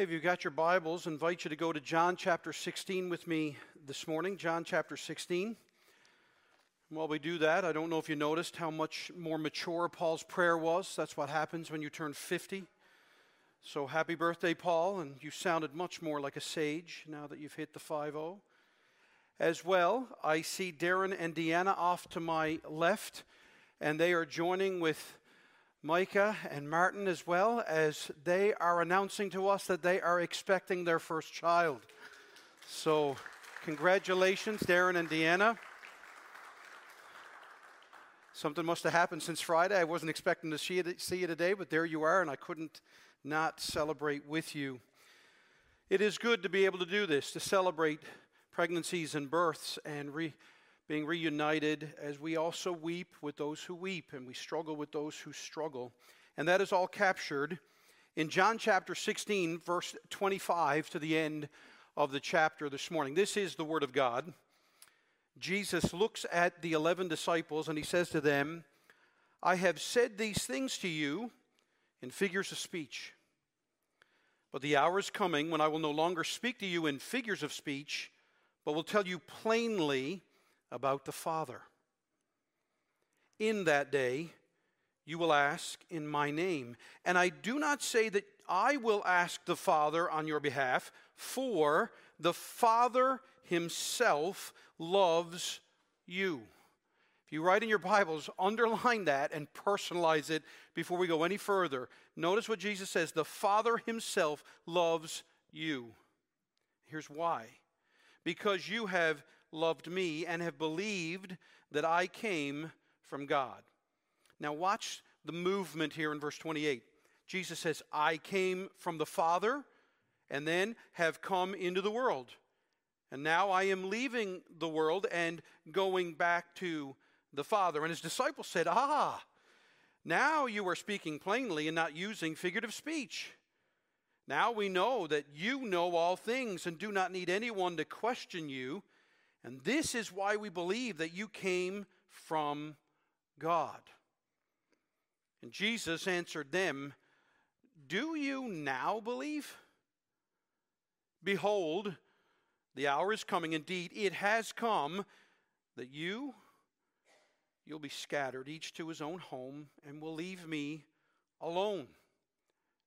If you've got your Bibles, I invite you to go to John chapter 16 with me this morning. John chapter 16. While we do that, I don't know if you noticed how much more mature Paul's prayer was. That's what happens when you turn 50. So happy birthday, Paul, and you sounded much more like a sage now that you've hit the 5 0. As well, I see Darren and Deanna off to my left, and they are joining with Micah and Martin as well as they are announcing to us that they are expecting their first child. So, congratulations, Darren and Deanna. Something must have happened since Friday. I wasn't expecting to see you, see you today, but there you are, and I couldn't not celebrate with you. It is good to be able to do this, to celebrate pregnancies and births and re, being reunited as we also weep with those who weep and we struggle with those who struggle. And that is all captured in John chapter 16, verse 25 to the end of the chapter this morning. This is the Word of God. Jesus looks at the 11 disciples and he says to them, I have said these things to you in figures of speech. But the hour is coming when I will no longer speak to you in figures of speech, but will tell you plainly about the Father. In that day, you will ask in my name. And I do not say that I will ask the Father on your behalf, for the Father himself loves you. If you write in your Bibles, underline that and personalize it before we go any further. Notice what Jesus says the Father Himself loves you. Here's why because you have loved me and have believed that I came from God. Now, watch the movement here in verse 28. Jesus says, I came from the Father and then have come into the world. And now I am leaving the world and going back to the Father. And his disciples said, Ah, now you are speaking plainly and not using figurative speech. Now we know that you know all things and do not need anyone to question you. And this is why we believe that you came from God. And Jesus answered them, Do you now believe? Behold, the hour is coming, indeed, it has come, that you, you'll be scattered, each to his own home, and will leave me alone.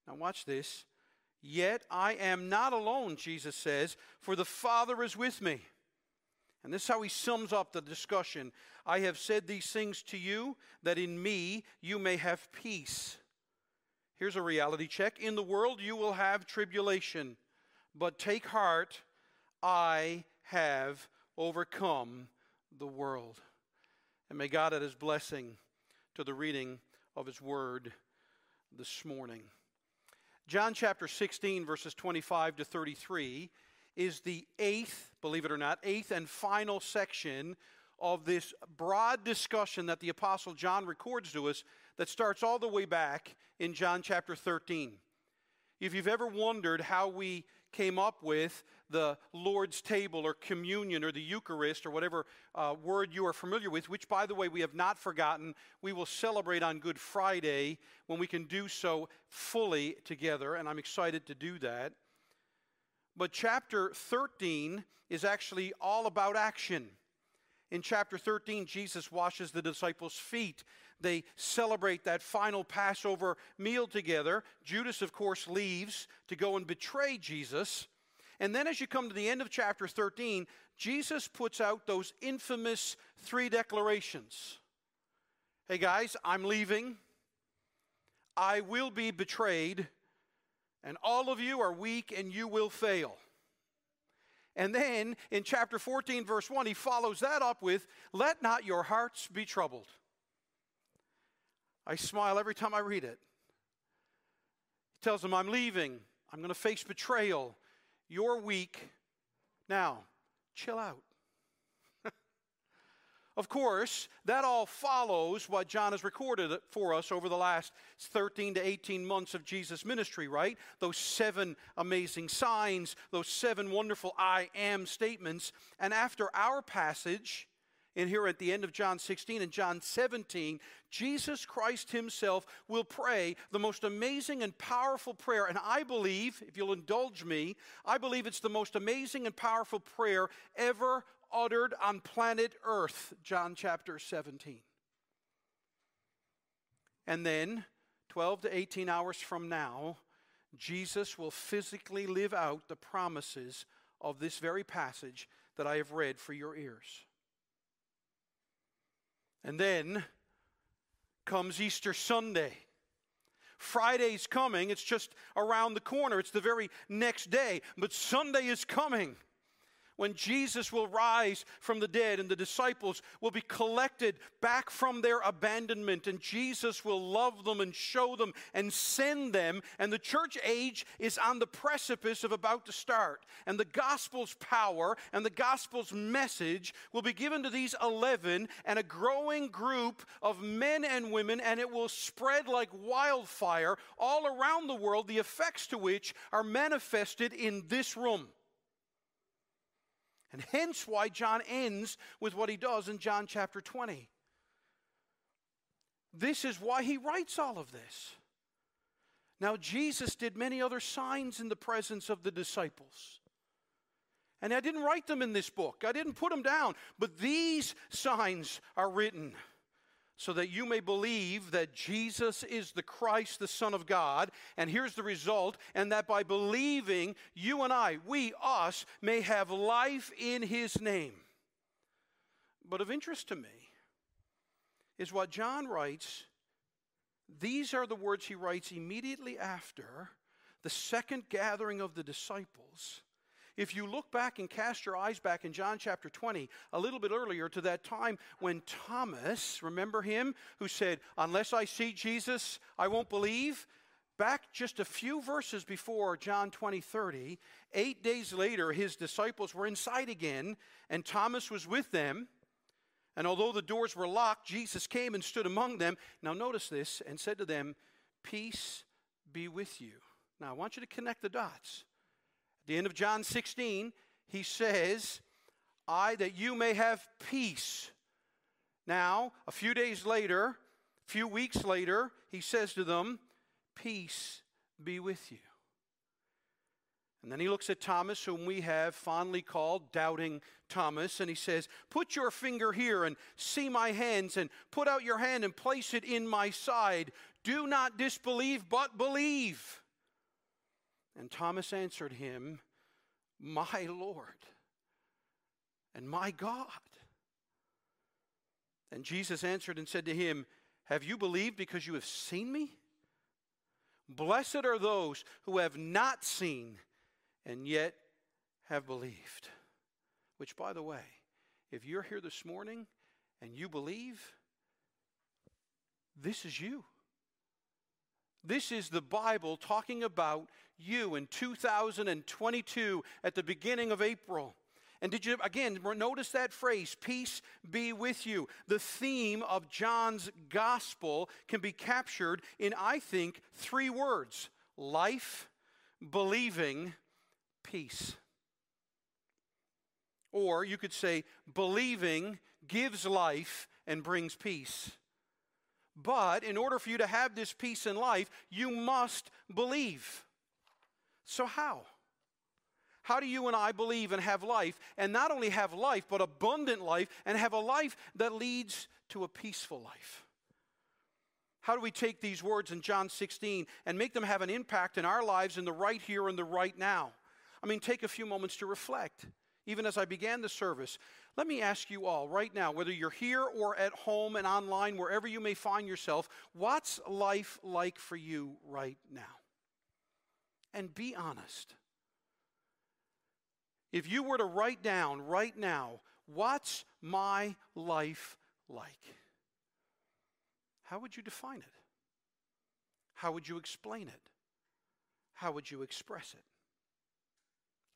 Now, watch this. Yet I am not alone, Jesus says, for the Father is with me. And this is how he sums up the discussion. I have said these things to you that in me you may have peace. Here's a reality check. In the world you will have tribulation, but take heart. I have overcome the world. And may God add his blessing to the reading of his word this morning. John chapter 16, verses 25 to 33, is the eighth, believe it or not, eighth and final section of this broad discussion that the Apostle John records to us that starts all the way back in John chapter 13. If you've ever wondered how we came up with the Lord's table or communion or the Eucharist or whatever uh, word you are familiar with, which, by the way, we have not forgotten. We will celebrate on Good Friday when we can do so fully together, and I'm excited to do that. But chapter 13 is actually all about action. In chapter 13, Jesus washes the disciples' feet. They celebrate that final Passover meal together. Judas, of course, leaves to go and betray Jesus. And then, as you come to the end of chapter 13, Jesus puts out those infamous three declarations Hey, guys, I'm leaving. I will be betrayed. And all of you are weak and you will fail. And then in chapter 14, verse 1, he follows that up with, Let not your hearts be troubled. I smile every time I read it. He tells them, I'm leaving. I'm going to face betrayal. You're weak. Now, chill out. Of course, that all follows what John has recorded for us over the last 13 to 18 months of Jesus' ministry, right? Those seven amazing signs, those seven wonderful I am statements. And after our passage, And here at the end of John 16 and John 17, Jesus Christ Himself will pray the most amazing and powerful prayer. And I believe, if you'll indulge me, I believe it's the most amazing and powerful prayer ever uttered on planet Earth. John chapter 17. And then, 12 to 18 hours from now, Jesus will physically live out the promises of this very passage that I have read for your ears. And then comes Easter Sunday. Friday's coming, it's just around the corner, it's the very next day, but Sunday is coming when Jesus will rise from the dead and the disciples will be collected back from their abandonment and Jesus will love them and show them and send them. And the church age is on the precipice of about to start. And the gospel's power and the gospel's message will be given to these 11 and a growing group of men and women, and it will spread like wildfire all around the world, the effects to which are manifested in this room. And hence why John ends with what he does in John chapter 20. This is why he writes all of this. Now, Jesus did many other signs in the presence of the disciples. And I didn't write them in this book, I didn't put them down, but these signs are written so that you may believe that Jesus is the Christ, the Son of God. And here's the result, and that by believing, you and I, we, us, may have life in His name. But of interest to me is what John writes. These are the words he writes immediately after the second gathering of the disciples if you look back and cast your eyes back in John chapter 20, a little bit earlier to that time when Thomas, remember him, who said, Unless I see Jesus, I won't believe? Back just a few verses before John 20, 30, eight days later, his disciples were inside again, and Thomas was with them. And although the doors were locked, Jesus came and stood among them. Now, notice this and said to them, Peace be with you. Now, I want you to connect the dots. At the end of John 16, he says, I that you may have peace. Now, a few days later, a few weeks later, he says to them, Peace be with you. And then he looks at Thomas, whom we have fondly called Doubting Thomas, and he says, Put your finger here and see my hands, and put out your hand and place it in my side. Do not disbelieve, but believe. And Thomas answered him, My Lord and my God. And Jesus answered and said to him, Have you believed because you have seen me? Blessed are those who have not seen and yet have believed. Which, by the way, if you're here this morning and you believe, this is you. This is the Bible talking about you in 2022 at the beginning of April. And did you, again, notice that phrase, peace be with you? The theme of John's gospel can be captured in, I think, three words life, believing, peace. Or you could say, believing gives life and brings peace. But in order for you to have this peace in life, you must believe. So, how? How do you and I believe and have life, and not only have life, but abundant life, and have a life that leads to a peaceful life? How do we take these words in John 16 and make them have an impact in our lives in the right here and the right now? I mean, take a few moments to reflect. Even as I began the service, let me ask you all right now, whether you're here or at home and online, wherever you may find yourself, what's life like for you right now? And be honest. If you were to write down right now, what's my life like? How would you define it? How would you explain it? How would you express it?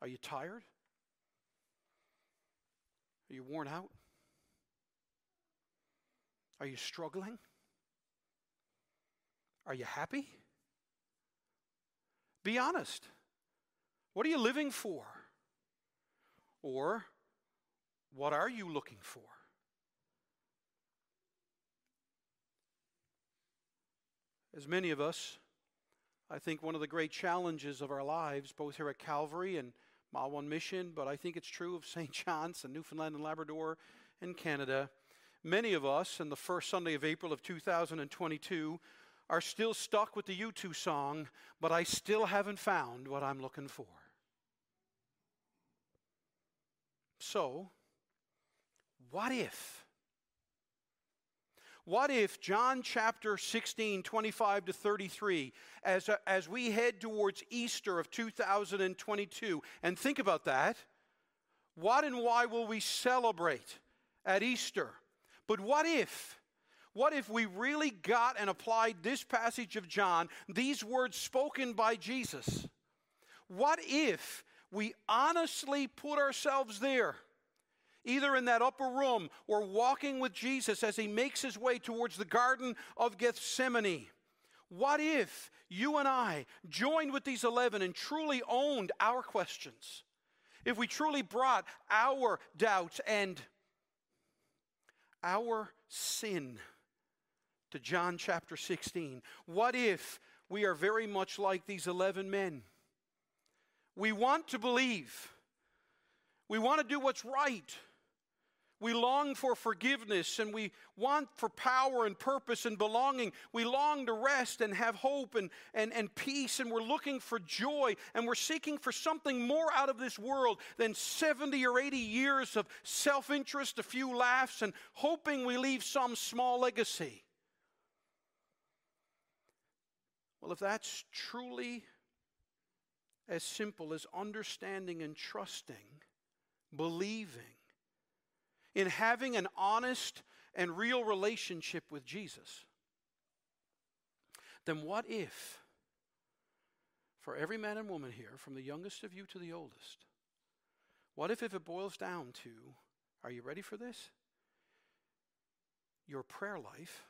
Are you tired? Are you worn out? Are you struggling? Are you happy? Be honest. What are you living for? Or what are you looking for? As many of us, I think one of the great challenges of our lives, both here at Calvary and Mile One Mission, but I think it's true of St. John's and Newfoundland and Labrador and Canada. Many of us, in the first Sunday of April of 2022, are still stuck with the U2 song, but I still haven't found what I'm looking for. So, what if? What if John chapter 16, 25 to 33, as, as we head towards Easter of 2022, and think about that, what and why will we celebrate at Easter? But what if? What if we really got and applied this passage of John, these words spoken by Jesus? What if we honestly put ourselves there? either in that upper room or walking with Jesus as he makes his way towards the Garden of Gethsemane. What if you and I joined with these 11 and truly owned our questions? If we truly brought our doubts and our sin to John chapter 16? What if we are very much like these 11 men? We want to believe. We want to do what's right. We long for forgiveness and we want for power and purpose and belonging. We long to rest and have hope and, and, and peace, and we're looking for joy and we're seeking for something more out of this world than 70 or 80 years of self interest, a few laughs, and hoping we leave some small legacy. Well, if that's truly as simple as understanding and trusting, believing, in having an honest and real relationship with Jesus, then what if, for every man and woman here, from the youngest of you to the oldest, what if, if it boils down to, are you ready for this? Your prayer life,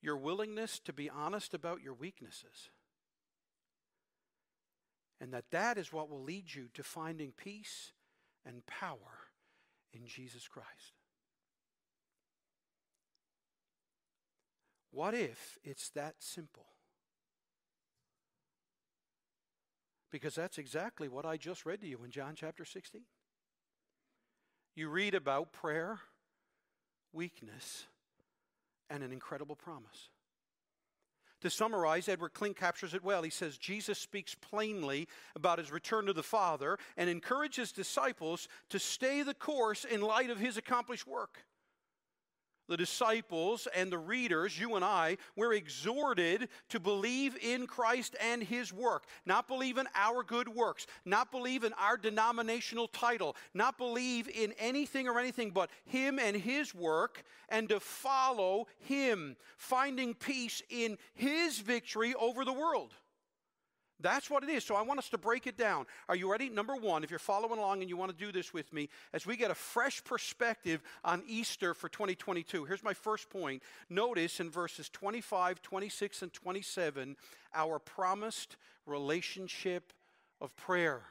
your willingness to be honest about your weaknesses, and that that is what will lead you to finding peace and power in Jesus Christ. What if it's that simple? Because that's exactly what I just read to you in John chapter 16. You read about prayer, weakness, and an incredible promise. To summarize, Edward Klink captures it well. He says Jesus speaks plainly about his return to the Father and encourages disciples to stay the course in light of his accomplished work the disciples and the readers, you and I, we're exhorted to believe in Christ and His work. Not believe in our good works, not believe in our denominational title, not believe in anything or anything but Him and His work, and to follow Him, finding peace in His victory over the world. That's what it is. So I want us to break it down. Are you ready? Number one, if you're following along and you want to do this with me, as we get a fresh perspective on Easter for 2022, here's my first point. Notice in verses 25, 26, and 27, our promised relationship of prayer.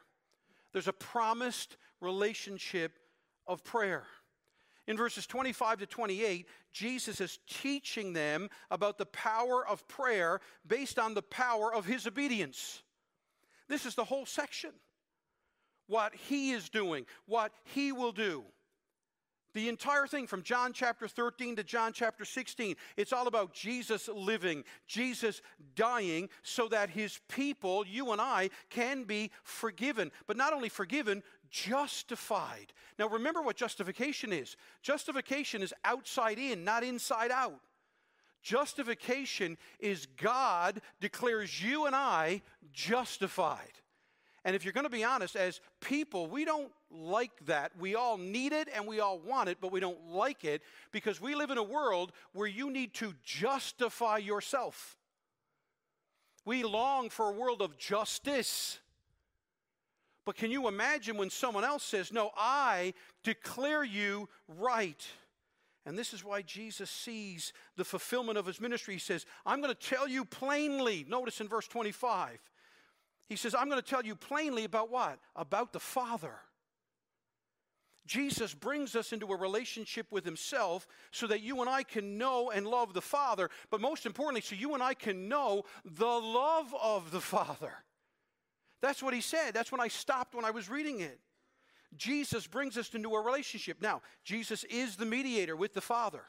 There's a promised relationship of prayer. In verses 25 to 28, Jesus is teaching them about the power of prayer based on the power of his obedience. This is the whole section. What he is doing, what he will do. The entire thing from John chapter 13 to John chapter 16, it's all about Jesus living, Jesus dying, so that his people, you and I, can be forgiven. But not only forgiven, justified. Now remember what justification is justification is outside in, not inside out. Justification is God declares you and I justified. And if you're going to be honest, as people, we don't like that. We all need it and we all want it, but we don't like it because we live in a world where you need to justify yourself. We long for a world of justice. But can you imagine when someone else says, No, I declare you right? And this is why Jesus sees the fulfillment of his ministry. He says, I'm going to tell you plainly. Notice in verse 25. He says, I'm going to tell you plainly about what? About the Father. Jesus brings us into a relationship with Himself so that you and I can know and love the Father, but most importantly, so you and I can know the love of the Father. That's what He said. That's when I stopped when I was reading it. Jesus brings us into a relationship. Now, Jesus is the mediator with the Father.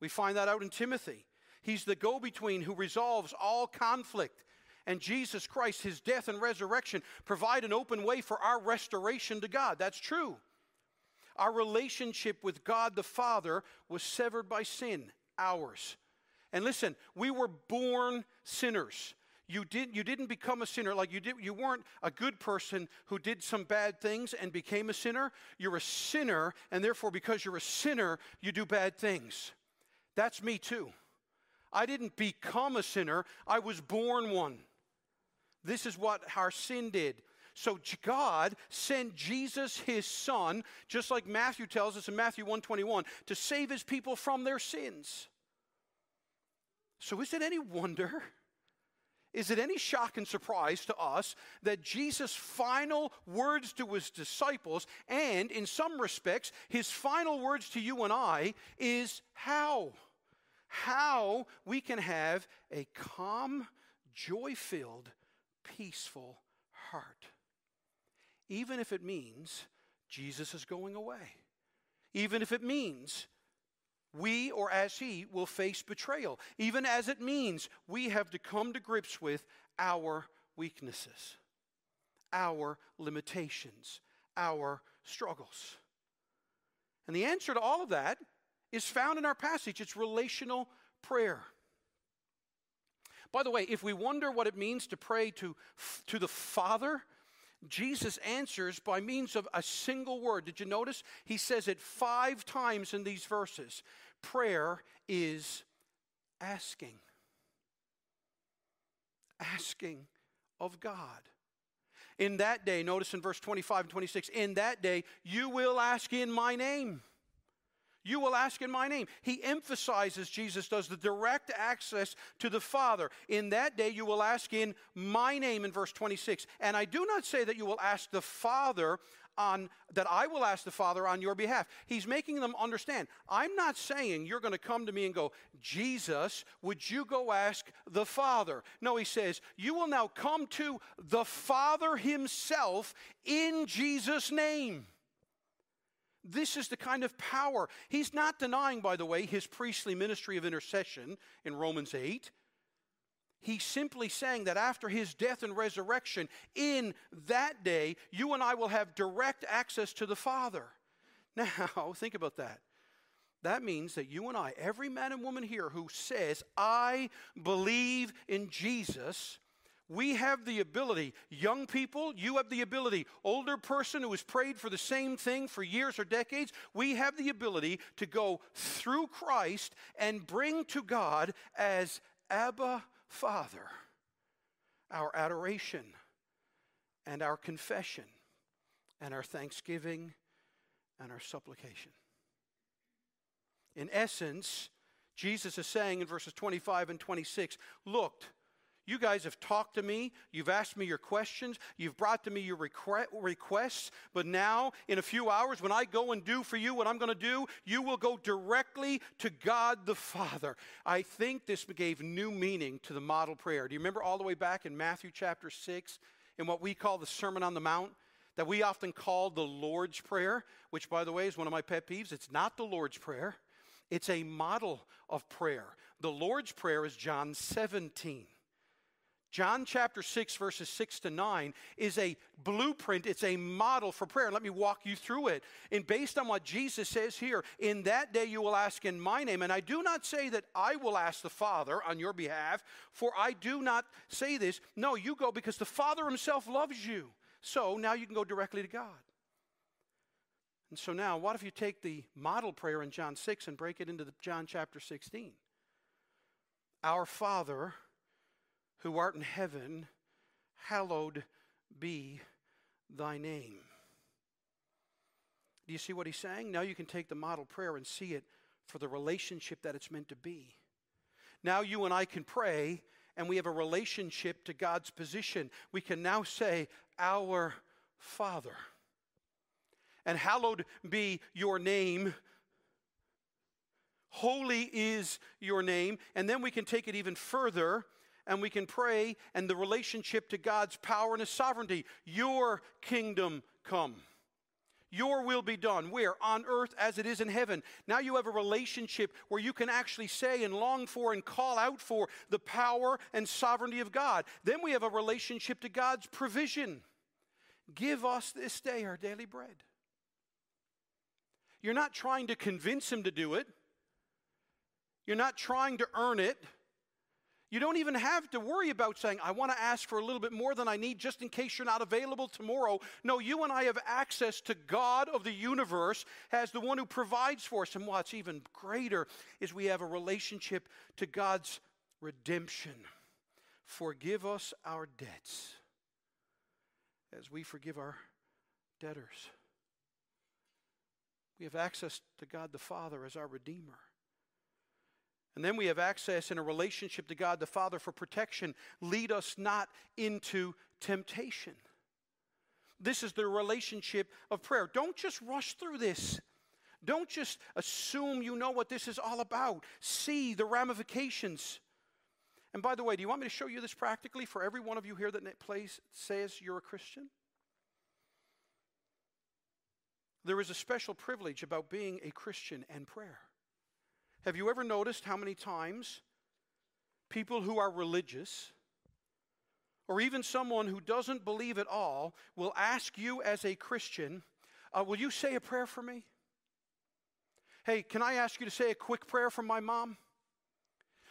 We find that out in Timothy. He's the go between who resolves all conflict. And Jesus Christ, his death and resurrection, provide an open way for our restoration to God. That's true. Our relationship with God the Father was severed by sin, ours. And listen, we were born sinners. You, did, you didn't become a sinner like you did. You weren't a good person who did some bad things and became a sinner. You're a sinner, and therefore, because you're a sinner, you do bad things. That's me too. I didn't become a sinner, I was born one. This is what our sin did. So God sent Jesus his son, just like Matthew tells us in Matthew 121, to save his people from their sins. So is it any wonder? Is it any shock and surprise to us that Jesus' final words to his disciples, and in some respects, his final words to you and I, is how? How we can have a calm, joy filled, peaceful heart even if it means Jesus is going away, even if it means we or as he will face betrayal, even as it means we have to come to grips with our weaknesses, our limitations, our struggles. And the answer to all of that is found in our passage. It's relational prayer. By the way, if we wonder what it means to pray to, to the Father, Jesus answers by means of a single word. Did you notice? He says it five times in these verses. Prayer is asking. Asking of God. In that day, notice in verse 25 and 26, in that day you will ask in my name. You will ask in my name. He emphasizes, Jesus does, the direct access to the Father. In that day, you will ask in my name in verse 26. And I do not say that you will ask the Father on that I will ask the Father on your behalf. He's making them understand. I'm not saying you're going to come to me and go, Jesus, would you go ask the Father? No, he says, you will now come to the Father himself in Jesus' name. This is the kind of power. He's not denying, by the way, his priestly ministry of intercession in Romans 8. He's simply saying that after his death and resurrection, in that day, you and I will have direct access to the Father. Now, think about that. That means that you and I, every man and woman here who says, I believe in Jesus, we have the ability, young people, you have the ability, older person who has prayed for the same thing for years or decades, we have the ability to go through Christ and bring to God as Abba Father our adoration and our confession and our thanksgiving and our supplication. In essence, Jesus is saying in verses 25 and 26 Look, you guys have talked to me. You've asked me your questions. You've brought to me your requests. But now, in a few hours, when I go and do for you what I'm going to do, you will go directly to God the Father. I think this gave new meaning to the model prayer. Do you remember all the way back in Matthew chapter 6 in what we call the Sermon on the Mount? That we often call the Lord's Prayer, which, by the way, is one of my pet peeves. It's not the Lord's Prayer, it's a model of prayer. The Lord's Prayer is John 17. John chapter 6, verses 6 to 9, is a blueprint, it's a model for prayer. Let me walk you through it. And based on what Jesus says here, in that day you will ask in my name. And I do not say that I will ask the Father on your behalf, for I do not say this. No, you go because the Father himself loves you. So now you can go directly to God. And so now, what if you take the model prayer in John 6 and break it into John chapter 16? Our Father who art in heaven, hallowed be thy name. Do you see what he's saying? Now you can take the model prayer and see it for the relationship that it's meant to be. Now you and I can pray and we have a relationship to God's position. We can now say, Our Father. and hallowed be your name. Holy is your name. And then we can take it even further and we can pray and the relationship to God's power and His sovereignty. Your kingdom come. Your will be done. Where? On earth as it is in heaven. Now you have a relationship where you can actually say and long for and call out for the power and sovereignty of God. Then we have a relationship to God's provision. Give us this day our daily bread. You're not trying to convince Him to do it, you're not trying to earn it. You don't even have to worry about saying, I want to ask for a little bit more than I need just in case you're not available tomorrow. No, you and I have access to God of the universe as the one who provides for us. And what's even greater is we have a relationship to God's redemption. Forgive us our debts as we forgive our debtors. We have access to God the Father as our Redeemer. And then we have access in a relationship to God the Father for protection. Lead us not into temptation. This is the relationship of prayer. Don't just rush through this. Don't just assume you know what this is all about. See the ramifications. And by the way, do you want me to show you this practically for every one of you here that plays, says you're a Christian? There is a special privilege about being a Christian and prayer. Have you ever noticed how many times people who are religious, or even someone who doesn't believe at all, will ask you as a Christian, uh, Will you say a prayer for me? Hey, can I ask you to say a quick prayer for my mom?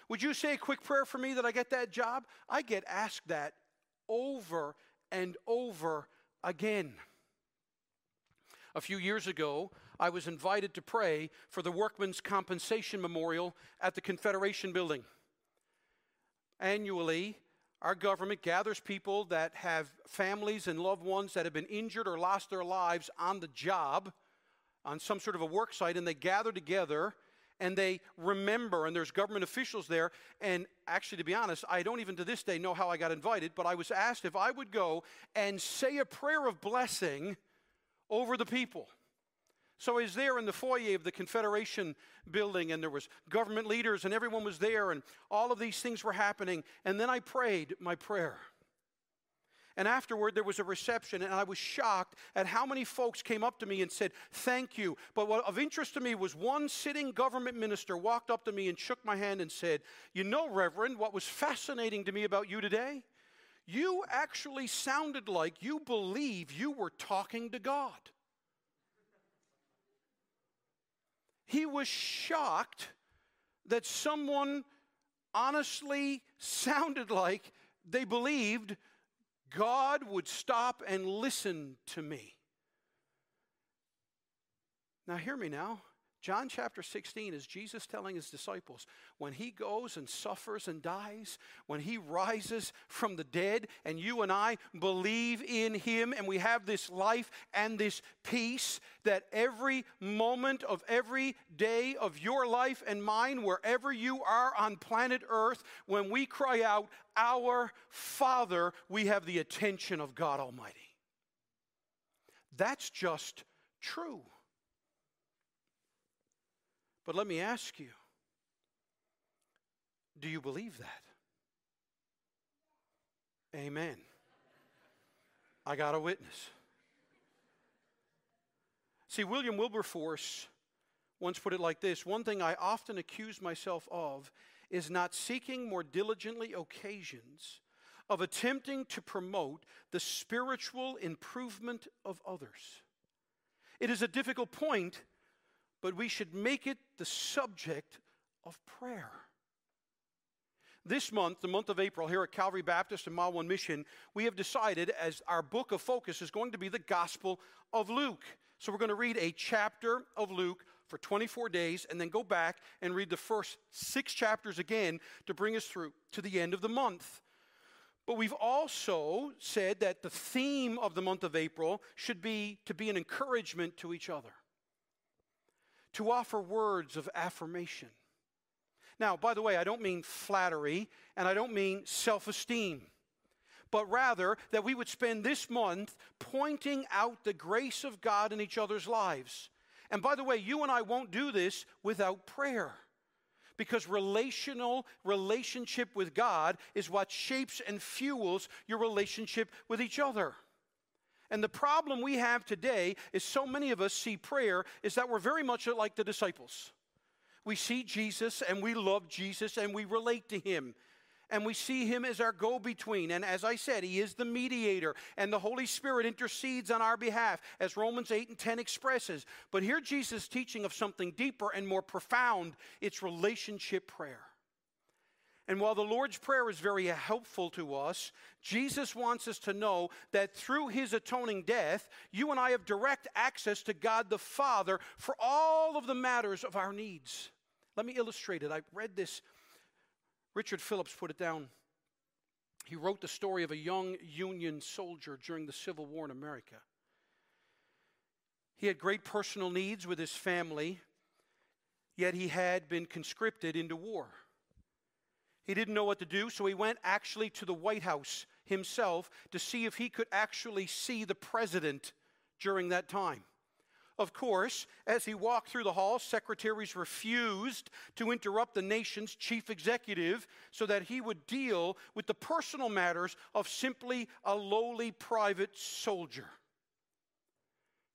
Would you say a quick prayer for me that I get that job? I get asked that over and over again. A few years ago, I was invited to pray for the Workmen's Compensation Memorial at the Confederation Building. Annually, our government gathers people that have families and loved ones that have been injured or lost their lives on the job, on some sort of a work site, and they gather together and they remember, and there's government officials there. And actually, to be honest, I don't even to this day know how I got invited, but I was asked if I would go and say a prayer of blessing over the people. So I was there in the foyer of the Confederation building, and there was government leaders, and everyone was there, and all of these things were happening. And then I prayed my prayer. And afterward, there was a reception, and I was shocked at how many folks came up to me and said, Thank you. But what of interest to me was one sitting government minister walked up to me and shook my hand and said, You know, Reverend, what was fascinating to me about you today? You actually sounded like you believe you were talking to God. He was shocked that someone honestly sounded like they believed God would stop and listen to me. Now, hear me now. John chapter 16 is Jesus telling his disciples when he goes and suffers and dies, when he rises from the dead, and you and I believe in him, and we have this life and this peace, that every moment of every day of your life and mine, wherever you are on planet Earth, when we cry out, Our Father, we have the attention of God Almighty. That's just true. But let me ask you do you believe that? Amen. I got a witness. See, William Wilberforce once put it like this One thing I often accuse myself of is not seeking more diligently occasions of attempting to promote the spiritual improvement of others. It is a difficult point but we should make it the subject of prayer. This month, the month of April, here at Calvary Baptist and One Mission, we have decided as our book of focus is going to be the Gospel of Luke. So we're going to read a chapter of Luke for 24 days and then go back and read the first six chapters again to bring us through to the end of the month. But we've also said that the theme of the month of April should be to be an encouragement to each other to offer words of affirmation. Now, by the way, I don't mean flattery and I don't mean self esteem. but rather that we would spend this month pointing out the grace of God in each other's lives. And by the way, you and I won't do this without prayer. Because relational relationship with God is what shapes and fuels your relationship with each other. And the problem we have today is so many of us see prayer is that we're very much like the disciples. We see Jesus and we love Jesus and we relate to him and we see him as our go between. And as I said, he is the mediator, and the Holy Spirit intercedes on our behalf, as Romans 8 and 10 expresses. But here, Jesus' teaching of something deeper and more profound it's relationship prayer. And while the Lord's Prayer is very helpful to us, Jesus wants us to know that through his atoning death, you and I have direct access to God the Father for all of the matters of our needs. Let me illustrate it. I read this Richard Phillips put it down. He wrote the story of a young Union soldier during the Civil War in America. He had great personal needs with his family, yet he had been conscripted into war. He didn't know what to do, so he went actually to the White House himself to see if he could actually see the president during that time. Of course, as he walked through the hall, secretaries refused to interrupt the nation's chief executive so that he would deal with the personal matters of simply a lowly private soldier.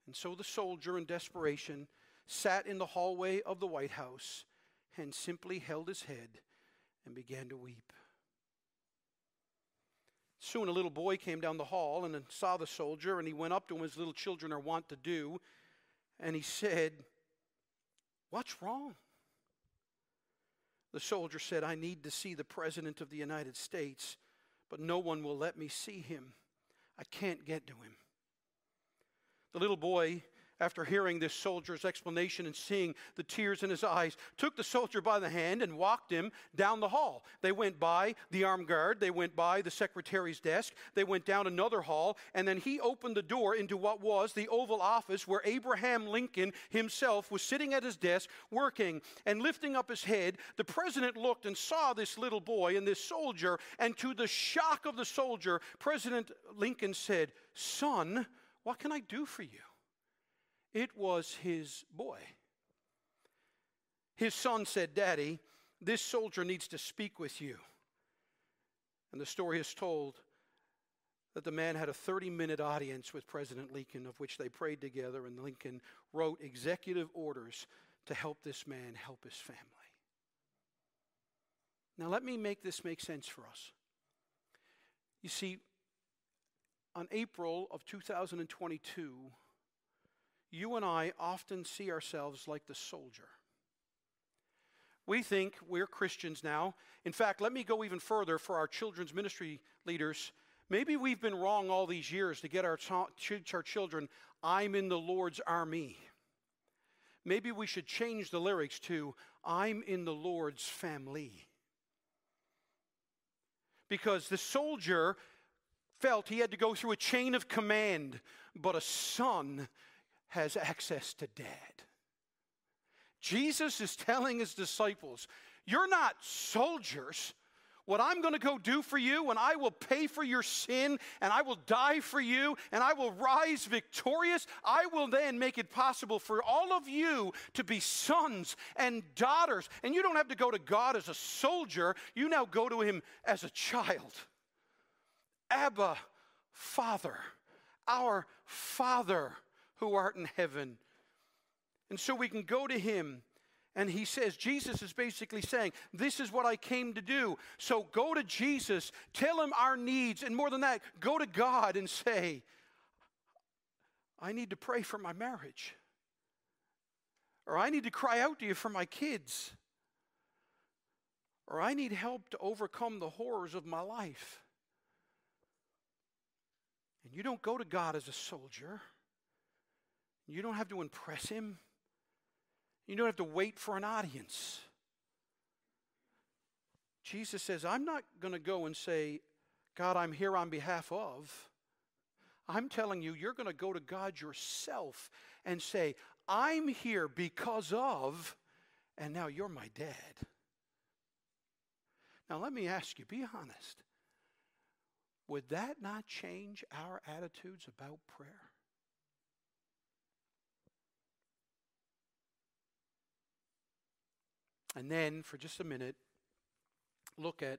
And so the soldier, in desperation, sat in the hallway of the White House and simply held his head and began to weep. Soon a little boy came down the hall and saw the soldier, and he went up to him as little children are wont to do and he said, What's wrong? The soldier said, I need to see the President of the United States, but no one will let me see him. I can't get to him. The little boy after hearing this soldier's explanation and seeing the tears in his eyes, took the soldier by the hand and walked him down the hall. They went by the armed guard, they went by the secretary's desk, they went down another hall, and then he opened the door into what was the Oval Office where Abraham Lincoln himself was sitting at his desk working. And lifting up his head, the president looked and saw this little boy and this soldier, and to the shock of the soldier, President Lincoln said, Son, what can I do for you? It was his boy. His son said, Daddy, this soldier needs to speak with you. And the story is told that the man had a 30 minute audience with President Lincoln, of which they prayed together, and Lincoln wrote executive orders to help this man help his family. Now, let me make this make sense for us. You see, on April of 2022, you and I often see ourselves like the soldier. We think we're Christians now. In fact, let me go even further for our children's ministry leaders. Maybe we've been wrong all these years to get our, teach our children, I'm in the Lord's army. Maybe we should change the lyrics to, I'm in the Lord's family. Because the soldier felt he had to go through a chain of command, but a son has access to dad. Jesus is telling his disciples, You're not soldiers. What I'm going to go do for you, and I will pay for your sin, and I will die for you, and I will rise victorious. I will then make it possible for all of you to be sons and daughters. And you don't have to go to God as a soldier, you now go to Him as a child. Abba, Father, our Father who art in heaven. And so we can go to him. And he says, Jesus is basically saying, This is what I came to do. So go to Jesus, tell him our needs, and more than that, go to God and say, I need to pray for my marriage. Or I need to cry out to you for my kids. Or I need help to overcome the horrors of my life. And you don't go to God as a soldier. You don't have to impress him. You don't have to wait for an audience. Jesus says, I'm not going to go and say, God, I'm here on behalf of. I'm telling you, you're going to go to God yourself and say, I'm here because of, and now you're my dad. Now, let me ask you, be honest. would that not change our attitudes about prayer? And then, for just a minute, look at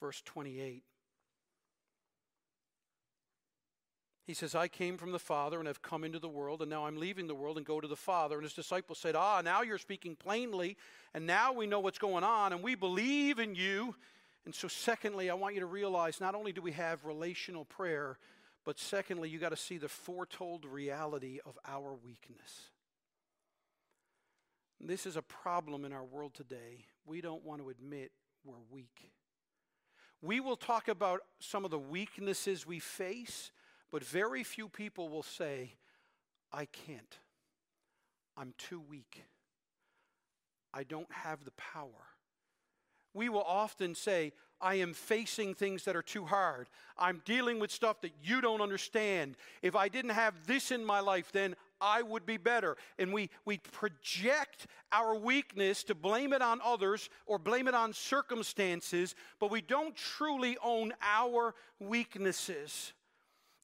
verse 28. He says, I came from the Father and have come into the world, and now I'm leaving the world and go to the Father. And his disciples said, Ah, now you're speaking plainly, and now we know what's going on, and we believe in you. And so, secondly, I want you to realize not only do we have relational prayer, but secondly, you got to see the foretold reality of our weakness. This is a problem in our world today. We don't want to admit we're weak. We will talk about some of the weaknesses we face but very few people will say, I can't. I'm too weak. I don't have the power. We will often say, I am facing things that are too hard. I'm dealing with stuff that you don't understand. If I didn't have this in my life, then I would be better. And we, we project our weakness to blame it on others or blame it on circumstances, but we don't truly own our weaknesses.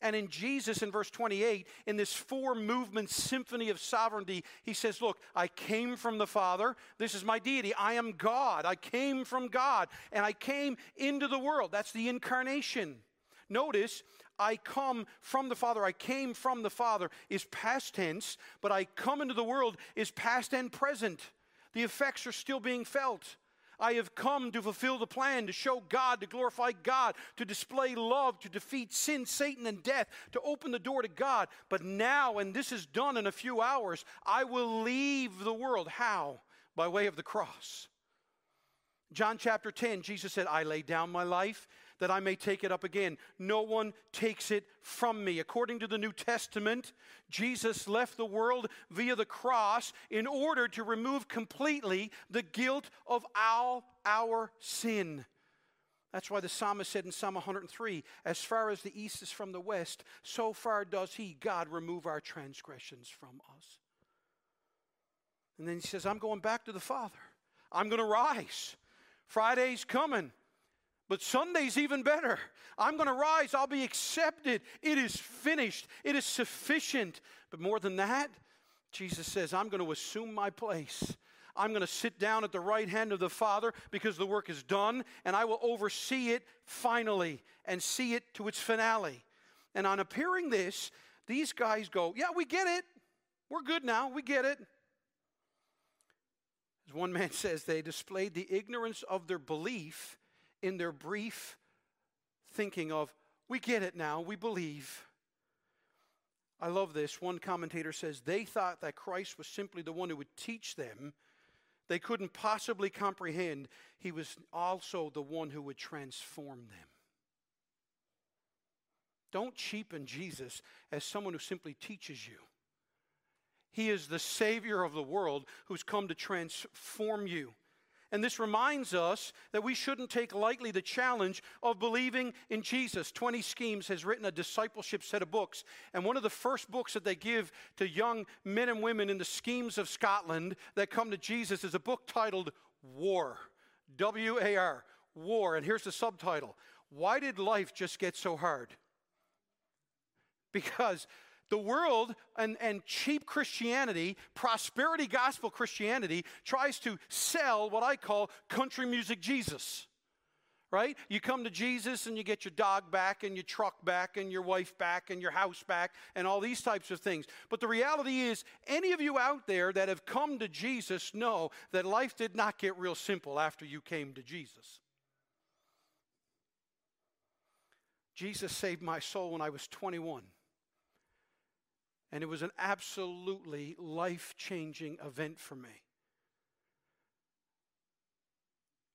And in Jesus, in verse 28, in this four movement symphony of sovereignty, he says, Look, I came from the Father. This is my deity. I am God. I came from God, and I came into the world. That's the incarnation. Notice, I come from the Father. I came from the Father is past tense, but I come into the world is past and present. The effects are still being felt. I have come to fulfill the plan, to show God, to glorify God, to display love, to defeat sin, Satan, and death, to open the door to God. But now, and this is done in a few hours, I will leave the world. How? By way of the cross. John chapter 10, Jesus said, I lay down my life that I may take it up again. No one takes it from me. According to the New Testament, Jesus left the world via the cross in order to remove completely the guilt of all our sin. That's why the psalmist said in Psalm 103 As far as the east is from the west, so far does he, God, remove our transgressions from us. And then he says, I'm going back to the Father. I'm going to rise. Friday's coming. But Sunday's even better. I'm going to rise. I'll be accepted. It is finished. It is sufficient. But more than that, Jesus says, I'm going to assume my place. I'm going to sit down at the right hand of the Father because the work is done, and I will oversee it finally and see it to its finale. And on appearing this, these guys go, Yeah, we get it. We're good now. We get it. As one man says, they displayed the ignorance of their belief in their brief thinking of, we get it now, we believe. I love this. One commentator says they thought that Christ was simply the one who would teach them. They couldn't possibly comprehend he was also the one who would transform them. Don't cheapen Jesus as someone who simply teaches you. He is the Savior of the world who's come to transform you. And this reminds us that we shouldn't take lightly the challenge of believing in Jesus. 20 Schemes has written a discipleship set of books. And one of the first books that they give to young men and women in the schemes of Scotland that come to Jesus is a book titled War. W A R. War. And here's the subtitle Why did life just get so hard? Because the world and, and cheap Christianity, prosperity gospel Christianity, tries to sell what I call country music Jesus. Right? You come to Jesus and you get your dog back and your truck back and your wife back and your house back and all these types of things. But the reality is, any of you out there that have come to Jesus know that life did not get real simple after you came to Jesus. Jesus saved my soul when I was 21. And it was an absolutely life changing event for me.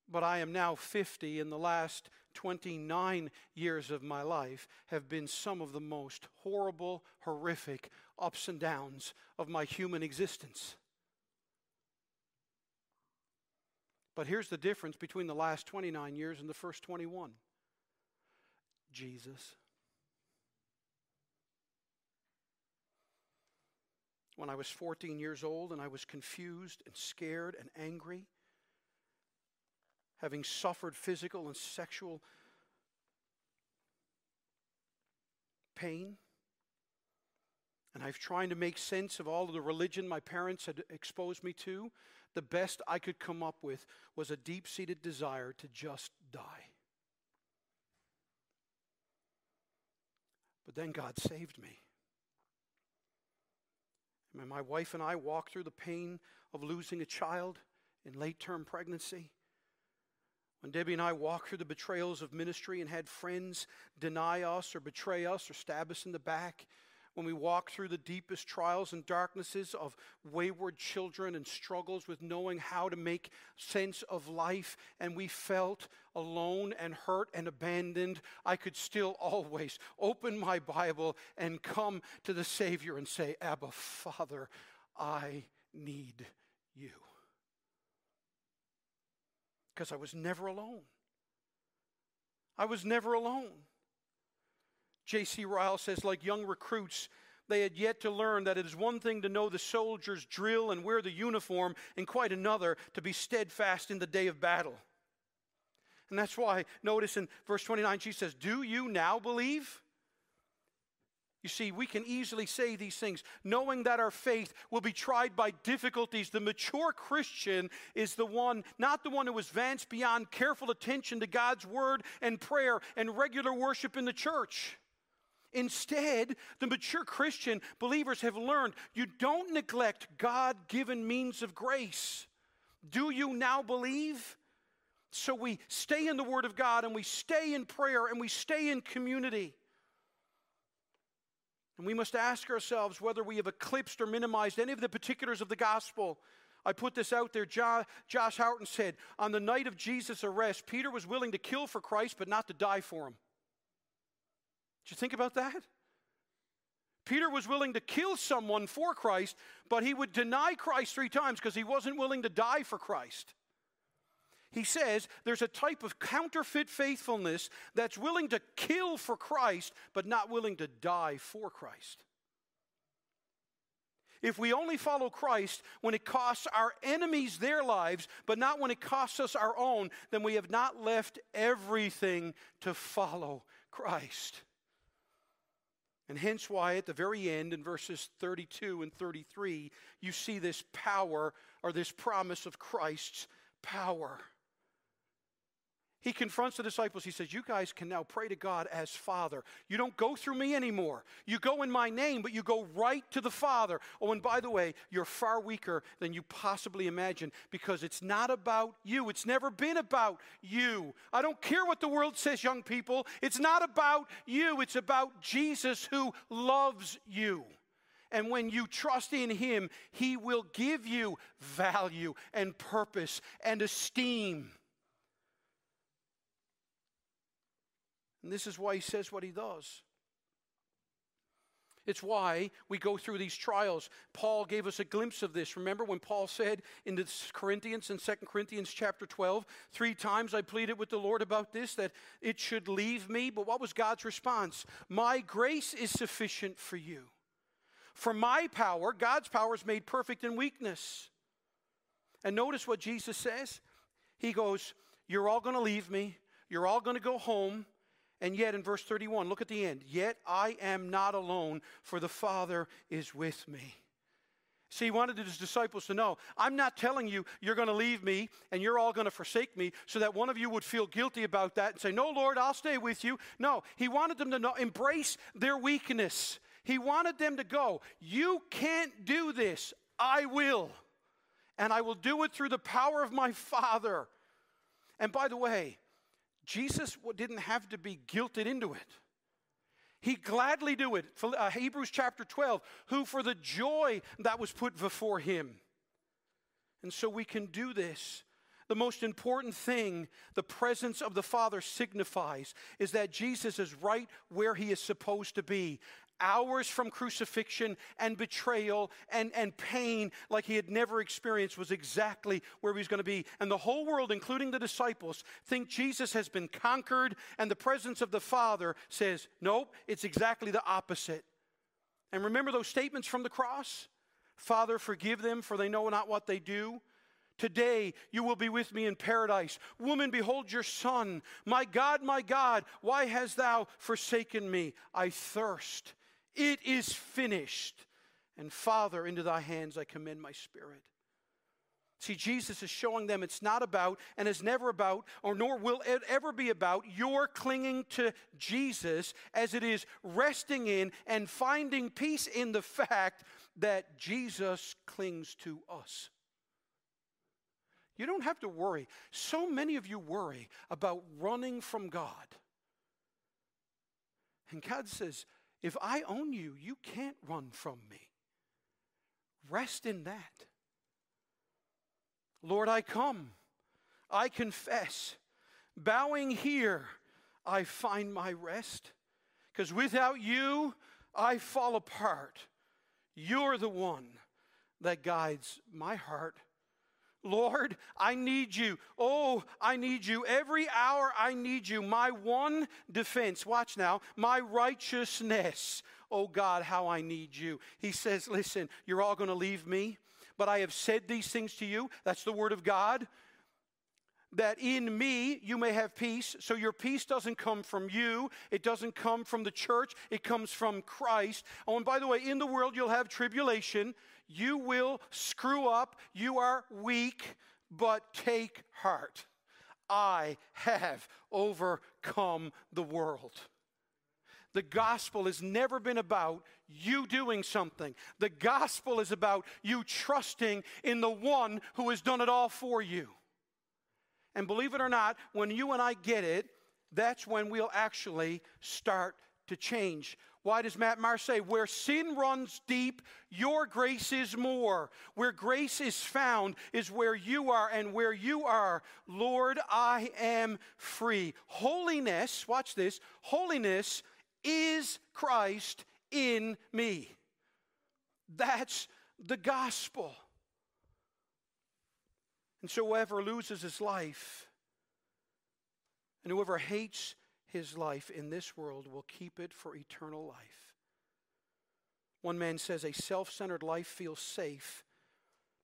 But I am now 50, and the last 29 years of my life have been some of the most horrible, horrific ups and downs of my human existence. But here's the difference between the last 29 years and the first 21 Jesus. When I was 14 years old and I was confused and scared and angry, having suffered physical and sexual pain. And I've tried to make sense of all of the religion my parents had exposed me to. The best I could come up with was a deep seated desire to just die. But then God saved me. And my wife and I walked through the pain of losing a child in late term pregnancy. When Debbie and I walked through the betrayals of ministry and had friends deny us or betray us or stab us in the back, when we walk through the deepest trials and darknesses of wayward children and struggles with knowing how to make sense of life, and we felt alone and hurt and abandoned, I could still always open my Bible and come to the Savior and say, Abba, Father, I need you. Because I was never alone. I was never alone. J.C. Ryle says, like young recruits, they had yet to learn that it is one thing to know the soldiers drill and wear the uniform, and quite another to be steadfast in the day of battle. And that's why, notice in verse 29, she says, Do you now believe? You see, we can easily say these things knowing that our faith will be tried by difficulties. The mature Christian is the one, not the one who advanced beyond careful attention to God's word and prayer and regular worship in the church. Instead, the mature Christian believers have learned you don't neglect God given means of grace. Do you now believe? So we stay in the Word of God and we stay in prayer and we stay in community. And we must ask ourselves whether we have eclipsed or minimized any of the particulars of the gospel. I put this out there. Josh, Josh Howerton said, On the night of Jesus' arrest, Peter was willing to kill for Christ, but not to die for him. Did you think about that? Peter was willing to kill someone for Christ, but he would deny Christ three times because he wasn't willing to die for Christ. He says there's a type of counterfeit faithfulness that's willing to kill for Christ, but not willing to die for Christ. If we only follow Christ when it costs our enemies their lives, but not when it costs us our own, then we have not left everything to follow Christ. And hence why at the very end, in verses 32 and 33, you see this power or this promise of Christ's power. He confronts the disciples. He says, You guys can now pray to God as Father. You don't go through me anymore. You go in my name, but you go right to the Father. Oh, and by the way, you're far weaker than you possibly imagine because it's not about you. It's never been about you. I don't care what the world says, young people. It's not about you, it's about Jesus who loves you. And when you trust in Him, He will give you value and purpose and esteem. And this is why he says what he does. It's why we go through these trials. Paul gave us a glimpse of this. Remember when Paul said in the Corinthians in 2 Corinthians chapter 12, three times I pleaded with the Lord about this that it should leave me, but what was God's response? My grace is sufficient for you. For my power, God's power is made perfect in weakness. And notice what Jesus says. He goes, "You're all going to leave me. You're all going to go home." And yet, in verse 31, look at the end. Yet I am not alone, for the Father is with me. See, he wanted his disciples to know I'm not telling you you're going to leave me and you're all going to forsake me so that one of you would feel guilty about that and say, No, Lord, I'll stay with you. No, he wanted them to know, embrace their weakness. He wanted them to go, You can't do this. I will. And I will do it through the power of my Father. And by the way, Jesus didn't have to be guilted into it. He gladly do it. Uh, Hebrews chapter 12, who for the joy that was put before him. And so we can do this. The most important thing the presence of the Father signifies is that Jesus is right where he is supposed to be hours from crucifixion and betrayal and, and pain like he had never experienced was exactly where he was going to be. And the whole world, including the disciples, think Jesus has been conquered, and the presence of the Father says, nope, it's exactly the opposite. And remember those statements from the cross? Father, forgive them, for they know not what they do. Today you will be with me in paradise. Woman, behold your son. My God, my God, why hast thou forsaken me? I thirst. It is finished. And Father, into thy hands I commend my spirit. See, Jesus is showing them it's not about and is never about, or nor will it ever be about, your clinging to Jesus as it is resting in and finding peace in the fact that Jesus clings to us. You don't have to worry. So many of you worry about running from God. And God says, if I own you, you can't run from me. Rest in that. Lord, I come. I confess. Bowing here, I find my rest. Because without you, I fall apart. You're the one that guides my heart. Lord, I need you. Oh, I need you. Every hour I need you. My one defense, watch now, my righteousness. Oh God, how I need you. He says, Listen, you're all going to leave me, but I have said these things to you. That's the word of God. That in me you may have peace. So your peace doesn't come from you, it doesn't come from the church, it comes from Christ. Oh, and by the way, in the world you'll have tribulation. You will screw up. You are weak, but take heart. I have overcome the world. The gospel has never been about you doing something. The gospel is about you trusting in the one who has done it all for you. And believe it or not, when you and I get it, that's when we'll actually start to change. Why does Matt Maher say, Where sin runs deep, your grace is more? Where grace is found is where you are, and where you are, Lord, I am free. Holiness, watch this, holiness is Christ in me. That's the gospel. And so, whoever loses his life and whoever hates his life in this world will keep it for eternal life. One man says, A self centered life feels safe,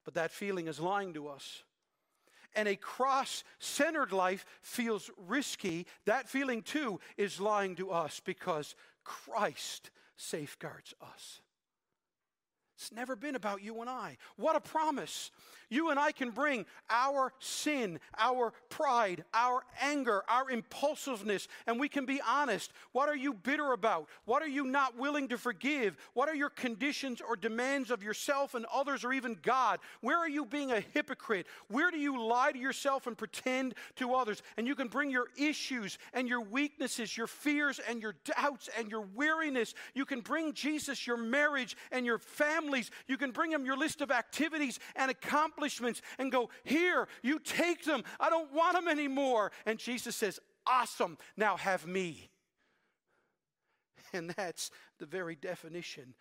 but that feeling is lying to us. And a cross centered life feels risky. That feeling too is lying to us because Christ safeguards us. It's never been about you and I. What a promise. You and I can bring our sin, our pride, our anger, our impulsiveness, and we can be honest. What are you bitter about? What are you not willing to forgive? What are your conditions or demands of yourself and others or even God? Where are you being a hypocrite? Where do you lie to yourself and pretend to others? And you can bring your issues and your weaknesses, your fears and your doubts and your weariness. You can bring Jesus your marriage and your families. You can bring them your list of activities and accomplishments accomplishments and go, Here, you take them. I don't want them anymore. And Jesus says, Awesome, now have me. And that's the very definition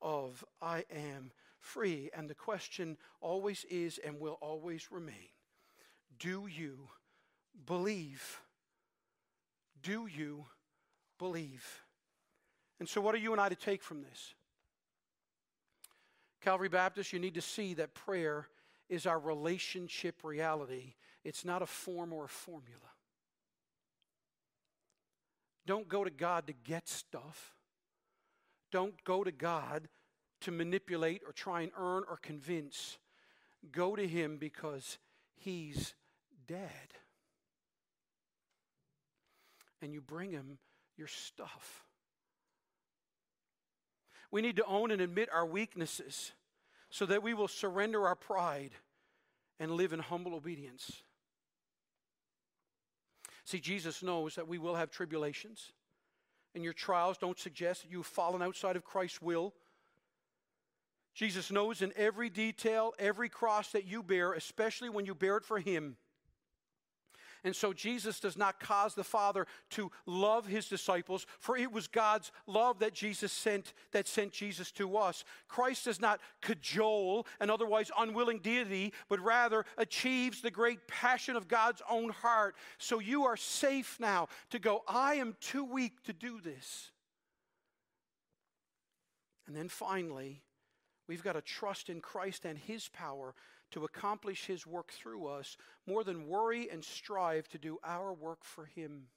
of I am free. And the question always is and will always remain Do you believe? Do you believe? And so, what are you and I to take from this? Calvary Baptist, you need to see that prayer is our relationship reality. It's not a form or a formula. Don't go to God to get stuff. Don't go to God to manipulate or try and earn or convince. Go to Him because He's dead. And you bring Him your stuff. We need to own and admit our weaknesses so that we will surrender our pride and live in humble obedience. See, Jesus knows that we will have tribulations, and your trials don't suggest that you've fallen outside of Christ's will. Jesus knows in every detail, every cross that you bear, especially when you bear it for Him, and so Jesus does not cause the Father to love his disciples, for it was God's love that Jesus sent that sent Jesus to us. Christ does not cajole an otherwise unwilling deity, but rather achieves the great passion of God's own heart. So you are safe now to go, I am too weak to do this. And then finally, We've got to trust in Christ and His power to accomplish His work through us more than worry and strive to do our work for Him.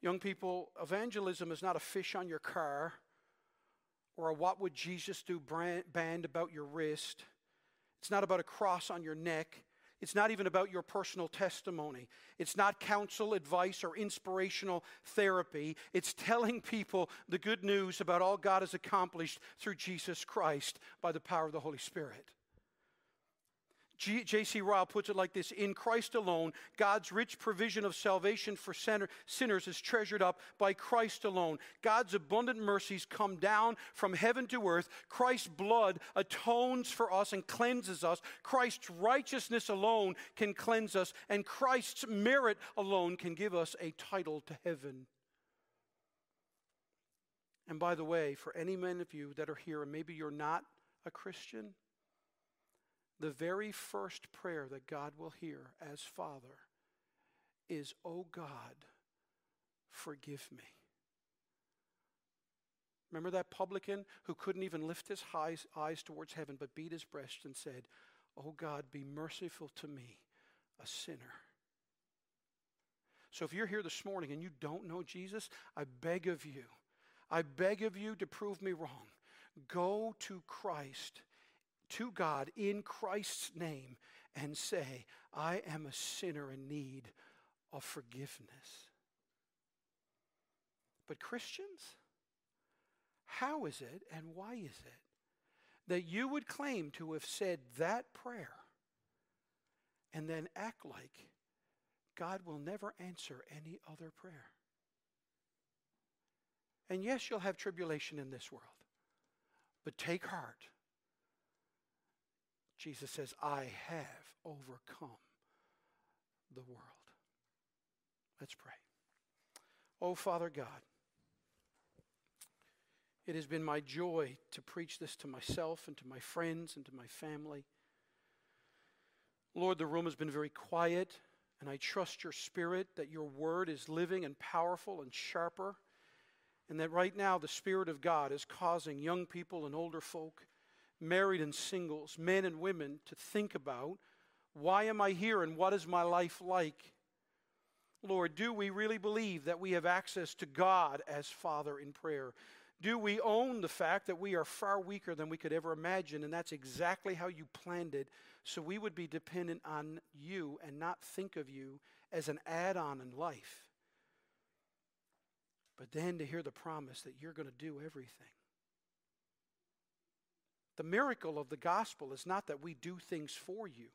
Young people, evangelism is not a fish on your car or a what would Jesus do band about your wrist. It's not about a cross on your neck. It's not even about your personal testimony. It's not counsel, advice, or inspirational therapy. It's telling people the good news about all God has accomplished through Jesus Christ by the power of the Holy Spirit. J.C. Ryle puts it like this In Christ alone, God's rich provision of salvation for sinners is treasured up by Christ alone. God's abundant mercies come down from heaven to earth. Christ's blood atones for us and cleanses us. Christ's righteousness alone can cleanse us, and Christ's merit alone can give us a title to heaven. And by the way, for any men of you that are here, and maybe you're not a Christian, the very first prayer that God will hear as Father is, Oh God, forgive me. Remember that publican who couldn't even lift his eyes, towards heaven but beat his breast and said, Oh God, be merciful to me, a sinner. So if you're here this morning and you don't know Jesus, I beg of you, I beg of you to prove me wrong. Go to Christ to God in Christ's name and say, I am a sinner in need of forgiveness. But Christians, how is it and why is it that you would claim to have said that prayer and then act like God will never answer any other prayer? And yes, you'll have tribulation in this world, but take heart Jesus says, I have overcome the world. Let's pray. Oh, Father God, it has been my joy to preach this to myself and to my friends and to my family. Lord, the room has been very quiet, and I trust your spirit that your word is living and powerful and sharper, and that right now the Spirit of God is causing young people and older folk married and singles, men and women, to think about why am I here and what is my life like? Lord, do we really believe that we have access to God as Father in prayer? Do we own the fact that we are far weaker than we could ever imagine, and that's exactly how you planned it, so we would be dependent on you and not think of you as an add on in life? But then to hear the promise that you're going to do everything. The miracle of the gospel is not that we do things for you.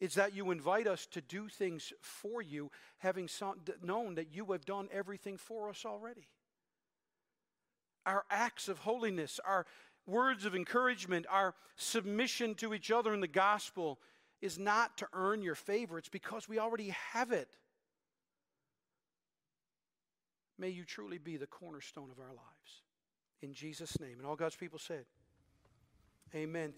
It's that you invite us to do things for you, having known that you have done everything for us already. Our acts of holiness, our words of encouragement, our submission to each other in the gospel is not to earn your favor, it's because we already have it. May you truly be the cornerstone of our lives. In Jesus' name. And all God's people said, Amen.